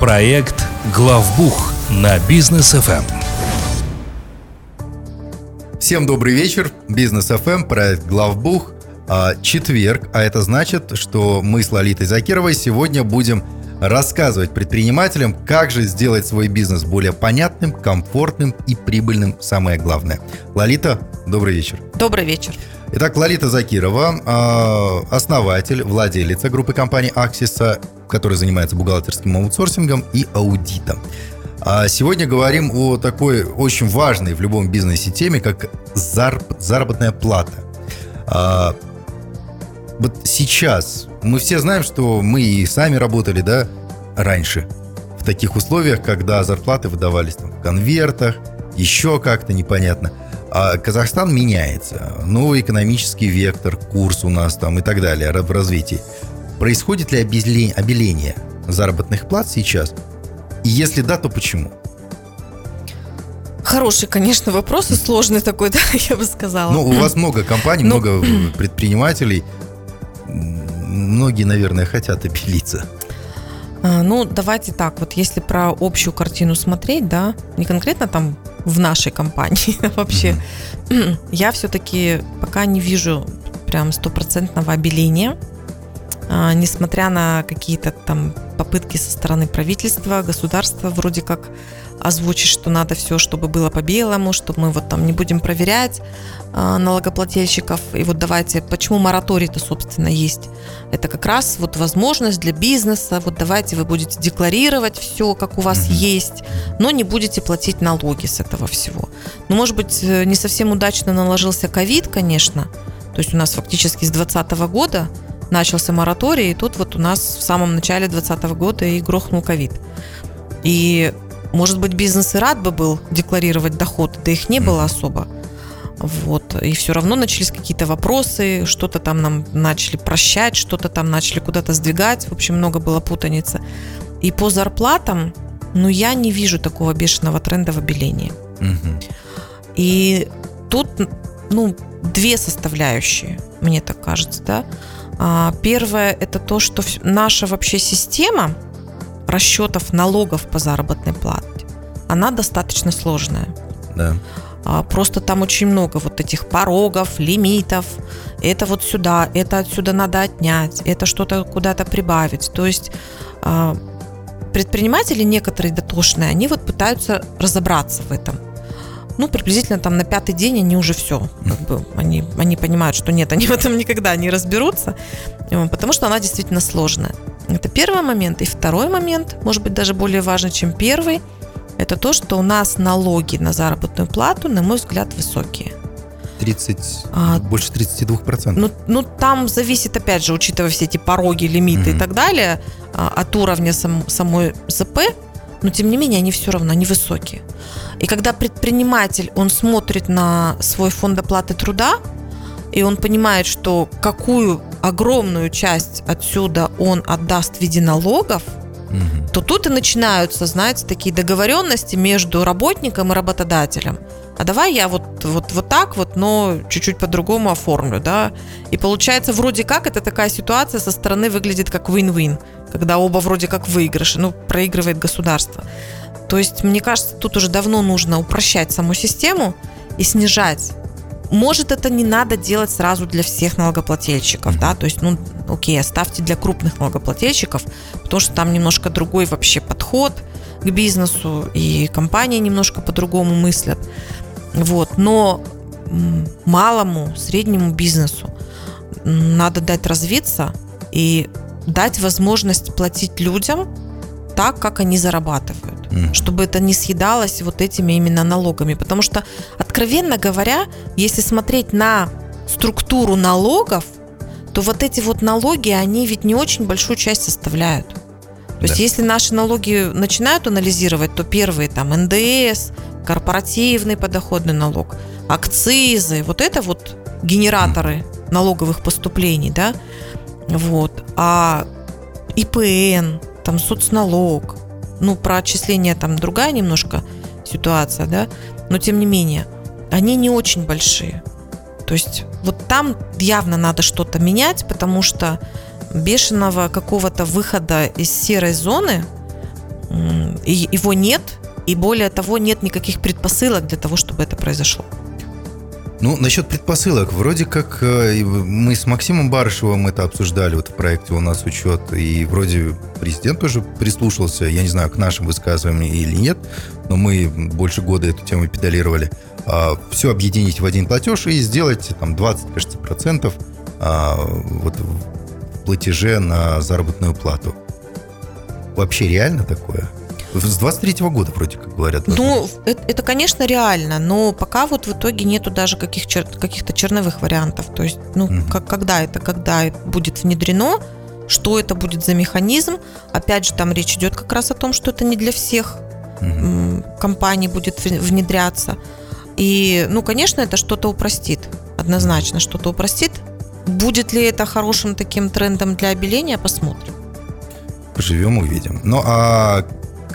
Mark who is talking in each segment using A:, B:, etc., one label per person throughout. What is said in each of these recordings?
A: Проект «Главбух» на бизнес ФМ.
B: Всем добрый вечер. Бизнес ФМ, проект «Главбух». А, четверг, а это значит, что мы с Лолитой Закировой сегодня будем рассказывать предпринимателям, как же сделать свой бизнес более понятным, комфортным и прибыльным, самое главное. Лолита, добрый вечер.
C: Добрый вечер.
B: Итак, Лолита Закирова, а, основатель, владелица группы компании Аксиса, которая занимается бухгалтерским аутсорсингом и аудитом. А сегодня говорим о такой очень важной в любом бизнесе теме, как заработная плата. А, вот сейчас мы все знаем, что мы и сами работали, да, раньше в таких условиях, когда зарплаты выдавались там в конвертах, еще как-то непонятно. А Казахстан меняется, новый экономический вектор, курс у нас там и так далее в развитии. Происходит ли обеление заработных плат сейчас? И если да, то почему?
C: Хороший, конечно, вопрос и сложный такой, да, я бы сказала.
B: Ну, у вас много компаний, ну, много предпринимателей многие, наверное, хотят обелиться.
C: А, ну, давайте так, вот если про общую картину смотреть, да, не конкретно там в нашей компании, вообще, я все-таки пока не вижу прям стопроцентного обеления, несмотря на какие-то там попытки со стороны правительства, государства вроде как озвучить, что надо все, чтобы было по белому, что мы вот там не будем проверять э, налогоплательщиков. И вот давайте, почему мораторий-то, собственно, есть? Это как раз вот возможность для бизнеса. Вот давайте вы будете декларировать все, как у вас есть, но не будете платить налоги с этого всего. Ну, может быть, э, не совсем удачно наложился ковид, конечно. То есть у нас фактически с 2020 года начался мораторий, и тут вот у нас в самом начале 2020 года и грохнул ковид. И может быть, бизнес и рад бы был декларировать доход, да их не было особо. Вот. И все равно начались какие-то вопросы, что-то там нам начали прощать, что-то там начали куда-то сдвигать. В общем, много было путаницы. И по зарплатам, ну, я не вижу такого бешеного тренда в обелении. Угу. И тут, ну, две составляющие, мне так кажется, да. А, первое – это то, что наша вообще система – расчетов налогов по заработной плате, она достаточно сложная.
B: Да.
C: А, просто там очень много вот этих порогов, лимитов. Это вот сюда, это отсюда надо отнять, это что-то куда-то прибавить. То есть а, предприниматели некоторые дотошные, они вот пытаются разобраться в этом. Ну, приблизительно там на пятый день они уже все. Как бы, они, они понимают, что нет, они в этом никогда не разберутся, э, потому что она действительно сложная. Это первый момент. И второй момент, может быть, даже более важный, чем первый, это то, что у нас налоги на заработную плату, на мой взгляд, высокие.
B: 30, а, больше 32%.
C: Ну, ну, там зависит, опять же, учитывая все эти пороги, лимиты mm-hmm. и так далее, а, от уровня сам, самой ЗП, но тем не менее они все равно, они высокие. И когда предприниматель, он смотрит на свой фонд оплаты труда, и он понимает, что какую огромную часть отсюда он отдаст в виде налогов, угу. то тут и начинаются, знаете, такие договоренности между работником и работодателем. А давай я вот, вот, вот так вот, но чуть-чуть по-другому оформлю, да. И получается, вроде как, это такая ситуация со стороны выглядит как win-win, когда оба вроде как выигрыши, ну, проигрывает государство. То есть, мне кажется, тут уже давно нужно упрощать саму систему и снижать может, это не надо делать сразу для всех налогоплательщиков, да, то есть, ну, окей, оставьте для крупных налогоплательщиков, потому что там немножко другой вообще подход к бизнесу, и компании немножко по-другому мыслят. Вот, но малому, среднему бизнесу надо дать развиться и дать возможность платить людям так, как они зарабатывают чтобы это не съедалось вот этими именно налогами. Потому что, откровенно говоря, если смотреть на структуру налогов, то вот эти вот налоги, они ведь не очень большую часть составляют. То да. есть, если наши налоги начинают анализировать, то первые там НДС, корпоративный подоходный налог, акцизы, вот это вот генераторы mm. налоговых поступлений, да, вот, а ИПН, там соцналог, ну, про отчисления там другая немножко ситуация, да, но тем не менее, они не очень большие. То есть вот там явно надо что-то менять, потому что бешеного какого-то выхода из серой зоны его нет, и более того, нет никаких предпосылок для того, чтобы это произошло.
B: Ну, насчет предпосылок. Вроде как э, мы с Максимом Барышевым это обсуждали вот в проекте «У нас учет», и вроде президент тоже прислушался, я не знаю, к нашим высказываниям или нет, но мы больше года эту тему педалировали. А, все объединить в один платеж и сделать там 20, кажется, процентов а, вот в платеже на заработную плату. Вообще реально такое? С 23 года вроде как говорят.
C: Ну, это, это, конечно, реально, но пока вот в итоге нету даже каких чер, каких-то черновых вариантов. То есть, ну, угу. как, когда это, когда это будет внедрено, что это будет за механизм. Опять же, там речь идет как раз о том, что это не для всех угу. компаний будет внедряться. И, ну, конечно, это что-то упростит. Однозначно что-то упростит. Будет ли это хорошим таким трендом для обеления, посмотрим.
B: Поживем, увидим. Ну, а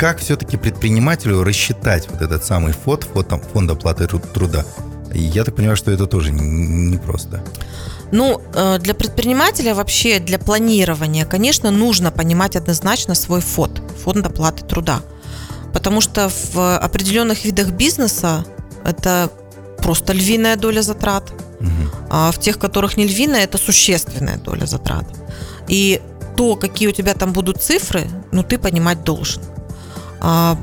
B: как все-таки предпринимателю рассчитать вот этот самый фонд, фонд, фонд оплаты труда? Я так понимаю, что это тоже непросто.
C: Ну, э, для предпринимателя вообще, для планирования, конечно, нужно понимать однозначно свой фонд, фонд оплаты труда. Потому что в определенных видах бизнеса это просто львиная доля затрат. Угу. А в тех, которых не львиная, это существенная доля затрат. И то, какие у тебя там будут цифры, ну, ты понимать должен. А,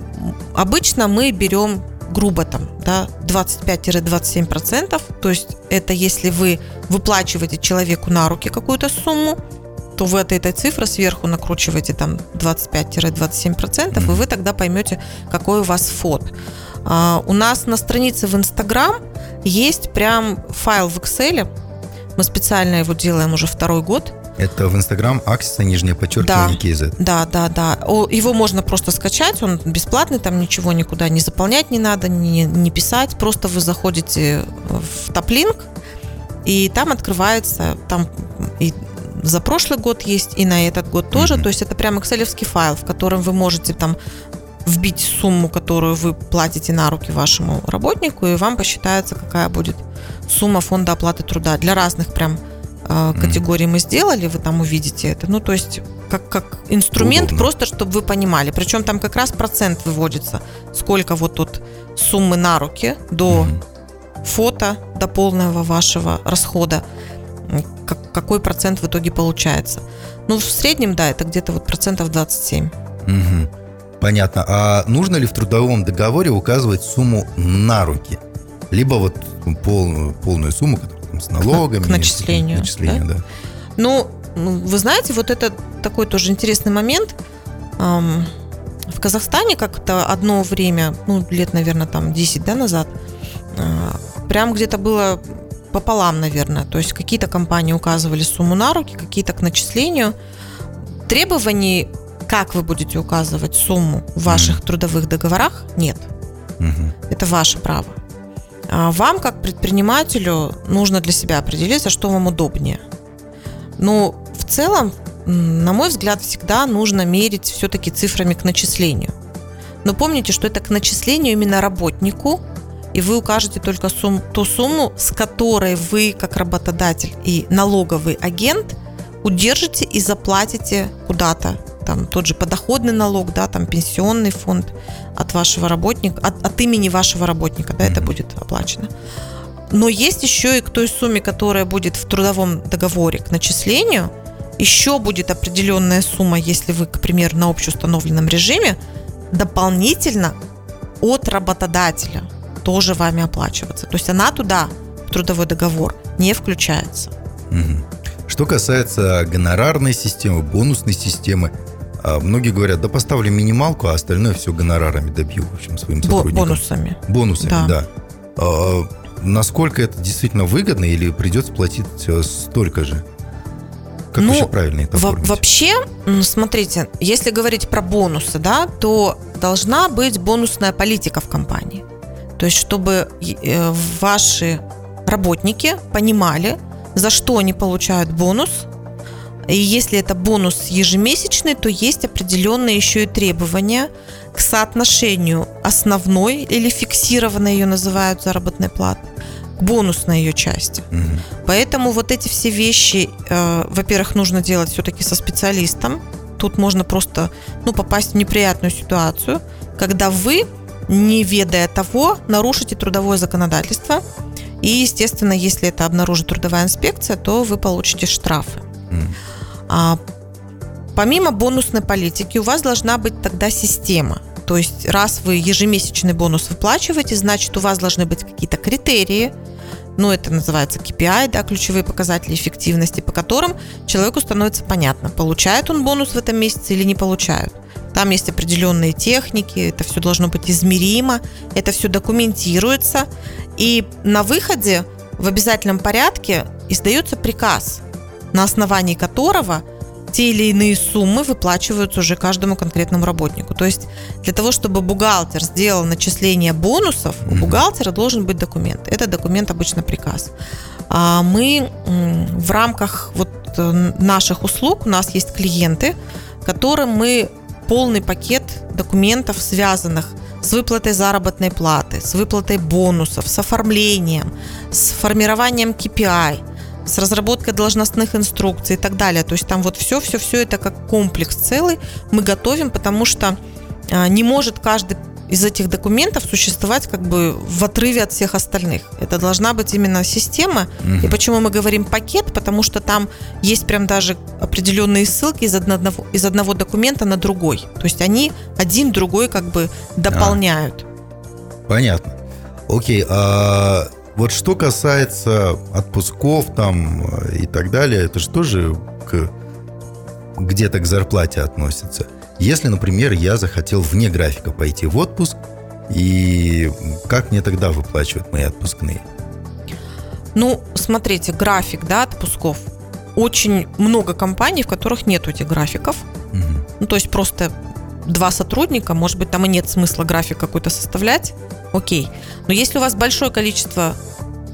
C: обычно мы берем грубо там, да, 25-27%, то есть это если вы выплачиваете человеку на руки какую-то сумму, то вы от этой цифры сверху накручиваете там 25-27%, mm-hmm. и вы тогда поймете, какой у вас фот. А, у нас на странице в Инстаграм есть прям файл в Excel, мы специально его делаем уже второй год,
B: это в Инстаграм Аксиса, нижнее подчеркивание,
C: да, KZ. Да, да, да. Его можно просто скачать, он бесплатный, там ничего никуда не заполнять не надо, не, не писать. Просто вы заходите в топлинк, и там открывается, там и за прошлый год есть, и на этот год тоже. Mm-hmm. То есть это прям excel файл, в котором вы можете там вбить сумму, которую вы платите на руки вашему работнику, и вам посчитается, какая будет сумма фонда оплаты труда. Для разных прям категорий mm. мы сделали, вы там увидите это. Ну, то есть как, как инструмент, Удобно. просто чтобы вы понимали. Причем там как раз процент выводится, сколько вот тут суммы на руки до фото, до полного вашего расхода, как, какой процент в итоге получается. Ну, в среднем, да, это где-то вот процентов 27.
B: Угу. Понятно. А нужно ли в трудовом договоре указывать сумму на руки? Либо вот полную, полную сумму, там, с налогами.
C: К начислению.
B: К начислению, да? да.
C: Ну, вы знаете, вот это такой тоже интересный момент. В Казахстане как-то одно время, ну, лет, наверное, там 10 да, назад, а, прям где-то было пополам, наверное. То есть какие-то компании указывали сумму на руки, какие-то к начислению. Требований, как вы будете указывать сумму в ваших mm. трудовых договорах, нет. Mm-hmm. Это ваше право. А вам, как предпринимателю, нужно для себя определиться, что вам удобнее. Но ну, в целом, на мой взгляд, всегда нужно мерить все-таки цифрами к начислению. Но помните, что это к начислению именно работнику, и вы укажете только сум, ту сумму, с которой вы, как работодатель и налоговый агент, удержите и заплатите куда-то там тот же подоходный налог, да, там пенсионный фонд от вашего работника, от, от имени вашего работника, да, mm-hmm. это будет оплачено. Но есть еще и к той сумме, которая будет в трудовом договоре к начислению, еще будет определенная сумма, если вы, к примеру, на общеустановленном режиме, дополнительно от работодателя тоже вами оплачиваться. То есть она туда, в трудовой договор, не включается.
B: Что касается гонорарной системы, бонусной системы, многие говорят, да поставлю минималку, а остальное все гонорарами добью, в общем, своим сотрудникам.
C: Бонусами.
B: Бонусами, да. да. А, насколько это действительно выгодно или придется платить столько же? Как ну, вообще правильно это оформить?
C: Вообще, смотрите, если говорить про бонусы, да, то должна быть бонусная политика в компании. То есть, чтобы э, ваши работники понимали, за что они получают бонус – и если это бонус ежемесячный, то есть определенные еще и требования к соотношению основной или фиксированной ее называют заработной платы к бонусной ее части. Угу. Поэтому вот эти все вещи, э, во-первых, нужно делать все-таки со специалистом, тут можно просто ну, попасть в неприятную ситуацию, когда вы, не ведая того, нарушите трудовое законодательство. И, естественно, если это обнаружит трудовая инспекция, то вы получите штрафы. Mm. А, помимо бонусной политики, у вас должна быть тогда система. То есть, раз вы ежемесячный бонус выплачиваете, значит, у вас должны быть какие-то критерии, ну, это называется KPI, да, ключевые показатели эффективности, по которым человеку становится понятно, получает он бонус в этом месяце или не получает. Там есть определенные техники, это все должно быть измеримо, это все документируется. И на выходе в обязательном порядке издается приказ, на основании которого – те или иные суммы выплачиваются уже каждому конкретному работнику. То есть для того, чтобы бухгалтер сделал начисление бонусов, у бухгалтера должен быть документ. Это документ обычно приказ. А мы в рамках вот э, наших услуг, у нас есть клиенты, которым мы полный пакет документов, связанных с выплатой заработной платы, с выплатой бонусов, с оформлением, с формированием KPI – с разработкой должностных инструкций и так далее. То есть там вот все-все-все это как комплекс целый мы готовим, потому что а, не может каждый из этих документов существовать как бы в отрыве от всех остальных. Это должна быть именно система. Угу. И почему мы говорим пакет? Потому что там есть прям даже определенные ссылки из одного, из одного документа на другой. То есть они один другой как бы дополняют.
B: А, понятно. Окей, а вот что касается отпусков там э, и так далее, это же тоже к, где-то к зарплате относится. Если, например, я захотел вне графика пойти в отпуск, и как мне тогда выплачивают мои отпускные?
C: Ну, смотрите, график, да, отпусков. Очень много компаний, в которых нет этих графиков. Угу. Ну, то есть просто два сотрудника, может быть, там и нет смысла график какой-то составлять. Окей. Но если у вас большое количество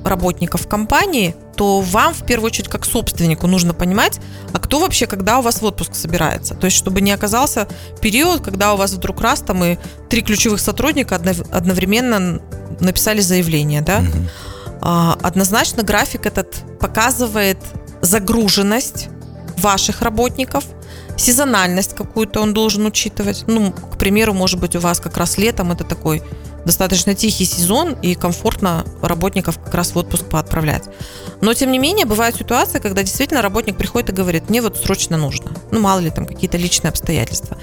C: работников компании, то вам в первую очередь как собственнику нужно понимать, а кто вообще когда у вас в отпуск собирается. То есть, чтобы не оказался период, когда у вас вдруг раз там и три ключевых сотрудника одновременно написали заявление, да. Угу. Однозначно график этот показывает загруженность ваших работников, сезональность какую-то он должен учитывать. Ну, к примеру, может быть, у вас как раз летом это такой достаточно тихий сезон и комфортно работников как раз в отпуск поотправлять. Но, тем не менее, бывают ситуации, когда действительно работник приходит и говорит, мне вот срочно нужно. Ну, мало ли там какие-то личные обстоятельства.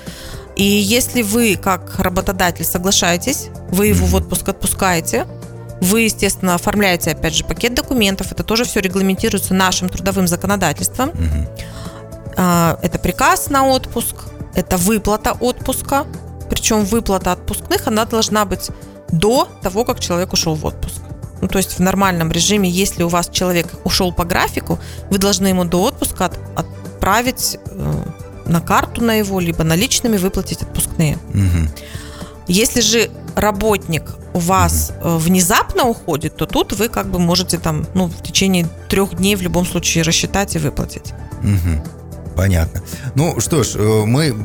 C: И если вы, как работодатель, соглашаетесь, вы его в отпуск отпускаете, вы, естественно, оформляете, опять же, пакет документов. Это тоже все регламентируется нашим трудовым законодательством. Угу. Это приказ на отпуск, это выплата отпуска. Причем выплата отпускных, она должна быть до того, как человек ушел в отпуск. Ну, то есть в нормальном режиме, если у вас человек ушел по графику, вы должны ему до отпуска от, отправить э, на карту на его, либо наличными выплатить отпускные. Угу. Если же работник у вас угу. внезапно уходит, то тут вы как бы можете там, ну, в течение трех дней в любом случае рассчитать и выплатить.
B: Угу. Понятно. Ну что ж, э, мы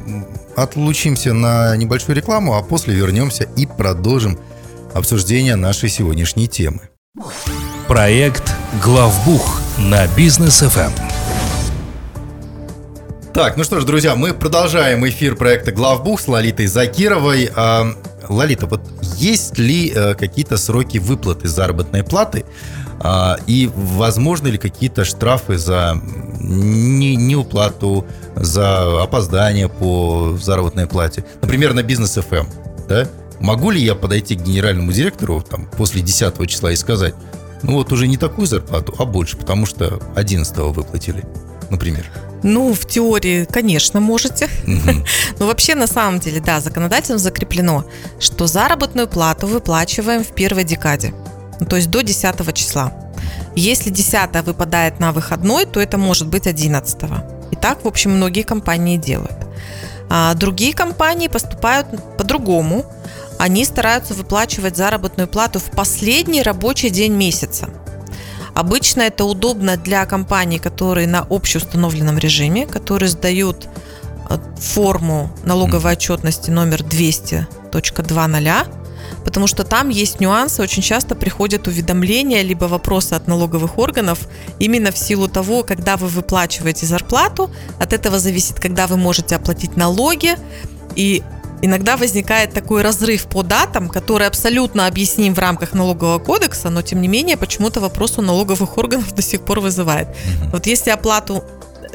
B: отлучимся на небольшую рекламу, а после вернемся и продолжим обсуждение нашей сегодняшней темы.
A: Проект «Главбух» на бизнес FM.
B: Так, ну что ж, друзья, мы продолжаем эфир проекта «Главбух» с Лолитой Закировой. А, Лолита, вот есть ли а, какие-то сроки выплаты заработной платы? А, и возможны ли какие-то штрафы за неуплату, за опоздание по заработной плате? Например, на бизнес FM, да? Могу ли я подойти к генеральному директору там, после 10 числа и сказать, ну вот уже не такую зарплату, а больше, потому что 11 выплатили, например?
C: Ну, в теории, конечно, можете. Угу. Но вообще, на самом деле, да, законодательно закреплено, что заработную плату выплачиваем в первой декаде, ну, то есть до 10 числа. Если 10 выпадает на выходной, то это может быть 11. И так, в общем, многие компании делают. А другие компании поступают по-другому они стараются выплачивать заработную плату в последний рабочий день месяца. Обычно это удобно для компаний, которые на общеустановленном режиме, которые сдают э, форму налоговой отчетности номер 200.20, потому что там есть нюансы, очень часто приходят уведомления, либо вопросы от налоговых органов именно в силу того, когда вы выплачиваете зарплату, от этого зависит, когда вы можете оплатить налоги, и иногда возникает такой разрыв по датам, который абсолютно объясним в рамках налогового кодекса, но тем не менее почему-то вопрос у налоговых органов до сих пор вызывает. Вот если оплату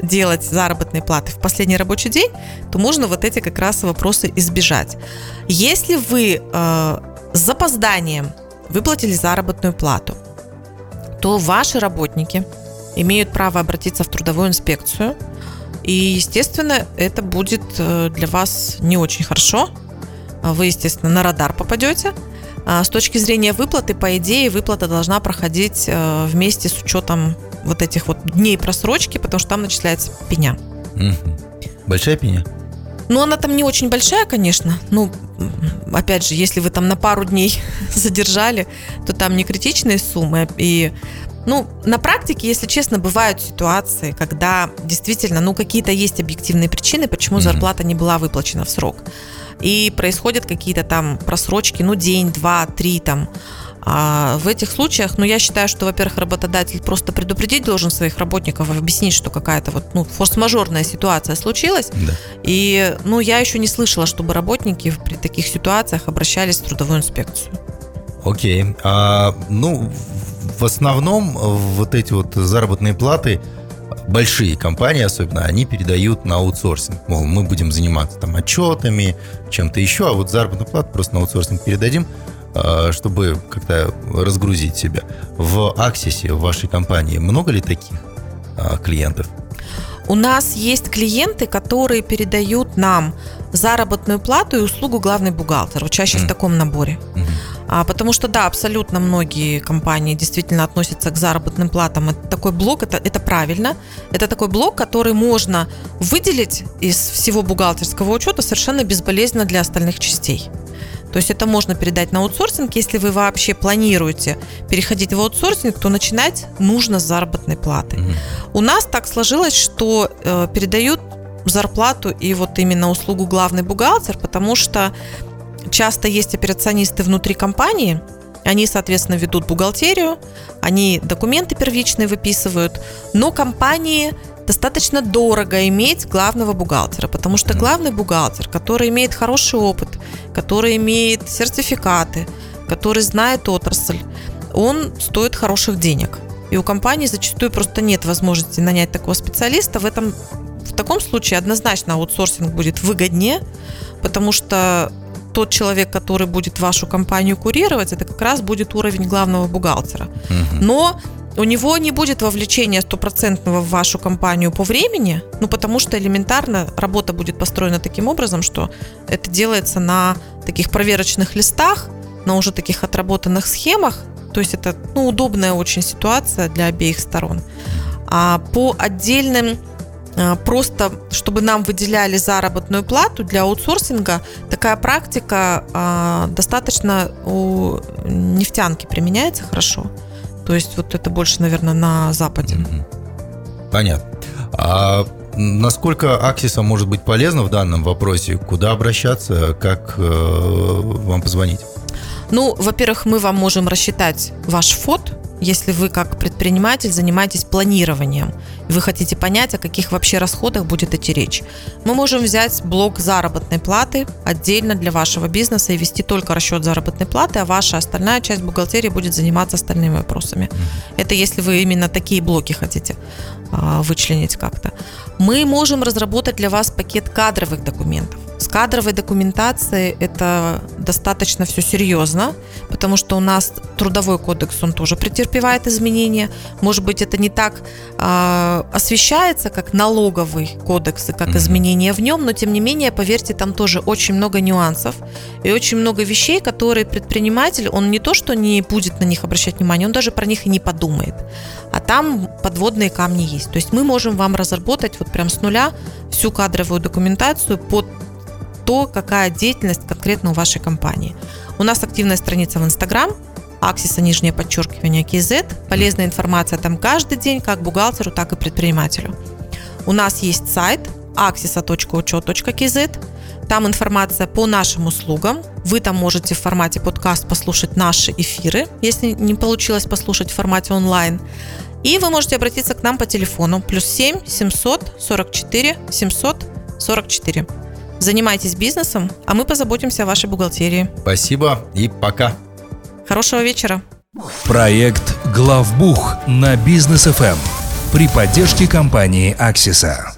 C: делать заработные платы в последний рабочий день, то можно вот эти как раз вопросы избежать. Если вы э, с запозданием выплатили заработную плату, то ваши работники имеют право обратиться в трудовую инспекцию – и, естественно, это будет э, для вас не очень хорошо. Вы, естественно, на радар попадете. А с точки зрения выплаты, по идее, выплата должна проходить э, вместе с учетом вот этих вот дней просрочки, потому что там начисляется пеня.
B: Большая пеня?
C: Ну, она там не очень большая, конечно. Ну, опять же, если вы там на пару дней задержали, то там не критичные суммы. И ну, на практике, если честно, бывают ситуации, когда действительно, ну, какие-то есть объективные причины, почему mm-hmm. зарплата не была выплачена в срок. И происходят какие-то там просрочки, ну, день, два, три там. А в этих случаях, ну, я считаю, что, во-первых, работодатель просто предупредить должен своих работников, объяснить, что какая-то вот, ну, форс-мажорная ситуация случилась. Да. И, ну, я еще не слышала, чтобы работники при таких ситуациях обращались в трудовую инспекцию.
B: Окей. А, ну, в основном вот эти вот заработные платы большие компании особенно, они передают на аутсорсинг. Мол, мы будем заниматься там отчетами, чем-то еще, а вот заработную плату просто на аутсорсинг передадим, чтобы как-то разгрузить себя. В Аксисе, в вашей компании, много ли таких а, клиентов?
C: У нас есть клиенты, которые передают нам заработную плату и услугу главный бухгалтер, вот чаще mm. в таком наборе. Mm-hmm. А, потому что, да, абсолютно многие компании действительно относятся к заработным платам. Это такой блок, это, это правильно. Это такой блок, который можно выделить из всего бухгалтерского учета совершенно безболезненно для остальных частей. То есть это можно передать на аутсорсинг. Если вы вообще планируете переходить в аутсорсинг, то начинать нужно с заработной платы. Угу. У нас так сложилось, что э, передают зарплату и вот именно услугу главный бухгалтер, потому что часто есть операционисты внутри компании, они, соответственно, ведут бухгалтерию, они документы первичные выписывают, но компании достаточно дорого иметь главного бухгалтера, потому что главный бухгалтер, который имеет хороший опыт, который имеет сертификаты, который знает отрасль, он стоит хороших денег. И у компании зачастую просто нет возможности нанять такого специалиста. В этом в таком случае однозначно аутсорсинг будет выгоднее, потому что тот человек, который будет вашу компанию курировать, это как раз будет уровень главного бухгалтера. Угу. Но у него не будет вовлечения стопроцентного в вашу компанию по времени, ну потому что элементарно работа будет построена таким образом, что это делается на таких проверочных листах, на уже таких отработанных схемах, то есть это ну, удобная очень ситуация для обеих сторон. А по отдельным а, просто чтобы нам выделяли заработную плату для аутсорсинга, такая практика а, достаточно у нефтянки применяется хорошо. То есть вот это больше, наверное, на Западе.
B: Понятно. А насколько Аксиса может быть полезна в данном вопросе? Куда обращаться? Как э, вам позвонить?
C: Ну, во-первых, мы вам можем рассчитать ваш фот, если вы как предприниматель занимаетесь планированием, и вы хотите понять, о каких вообще расходах будет идти речь. Мы можем взять блок заработной платы отдельно для вашего бизнеса и вести только расчет заработной платы, а ваша остальная часть бухгалтерии будет заниматься остальными вопросами. Это если вы именно такие блоки хотите а, вычленить как-то. Мы можем разработать для вас пакет кадровых документов. С кадровой документацией это достаточно все серьезно, потому что у нас трудовой кодекс, он тоже претерпевает изменения. Может быть, это не так э, освещается, как налоговый кодекс и как mm-hmm. изменения в нем, но тем не менее, поверьте, там тоже очень много нюансов и очень много вещей, которые предприниматель, он не то, что не будет на них обращать внимание, он даже про них и не подумает. А там подводные камни есть. То есть мы можем вам разработать вот прям с нуля всю кадровую документацию под то, какая деятельность конкретно у вашей компании. У нас активная страница в Инстаграм, Аксиса, нижнее подчеркивание, KZ. Полезная информация там каждый день, как бухгалтеру, так и предпринимателю. У нас есть сайт axisa.учет.kz. Там информация по нашим услугам. Вы там можете в формате подкаст послушать наши эфиры, если не получилось послушать в формате онлайн. И вы можете обратиться к нам по телефону плюс 7 744 744. Занимайтесь бизнесом, а мы позаботимся о вашей бухгалтерии.
B: Спасибо и пока.
C: Хорошего вечера.
A: Проект «Главбух» на Бизнес ФМ при поддержке компании «Аксиса».